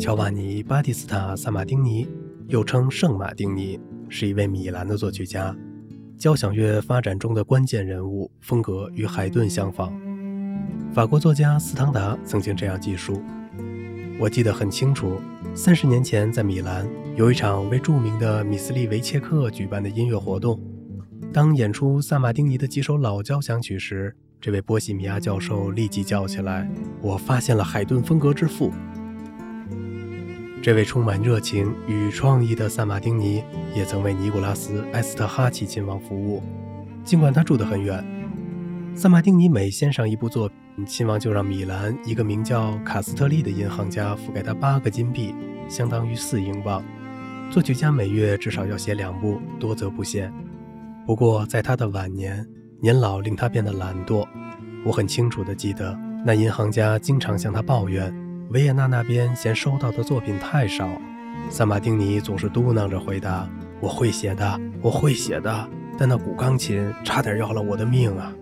乔瓦尼·巴蒂斯塔·萨马丁尼，又称圣马丁尼，是一位米兰的作曲家，交响乐发展中的关键人物，风格与海顿相仿。法国作家斯汤达曾经这样记述：“我记得很清楚，三十年前在米兰有一场为著名的米斯利维切克举办的音乐活动。当演出萨马丁尼的几首老交响曲时，这位波西米亚教授立即叫起来：‘我发现了海顿风格之父！’”这位充满热情与创意的萨马丁尼也曾为尼古拉斯·埃斯特哈奇亲王服务，尽管他住得很远。萨马丁尼每献上一部作品，亲王就让米兰一个名叫卡斯特利的银行家付给他八个金币，相当于四英镑。作曲家每月至少要写两部，多则不限。不过在他的晚年，年老令他变得懒惰。我很清楚地记得，那银行家经常向他抱怨。维也纳那边嫌收到的作品太少，萨马丁尼总是嘟囔着回答：“我会写的，我会写的。”但那古钢琴差点要了我的命啊！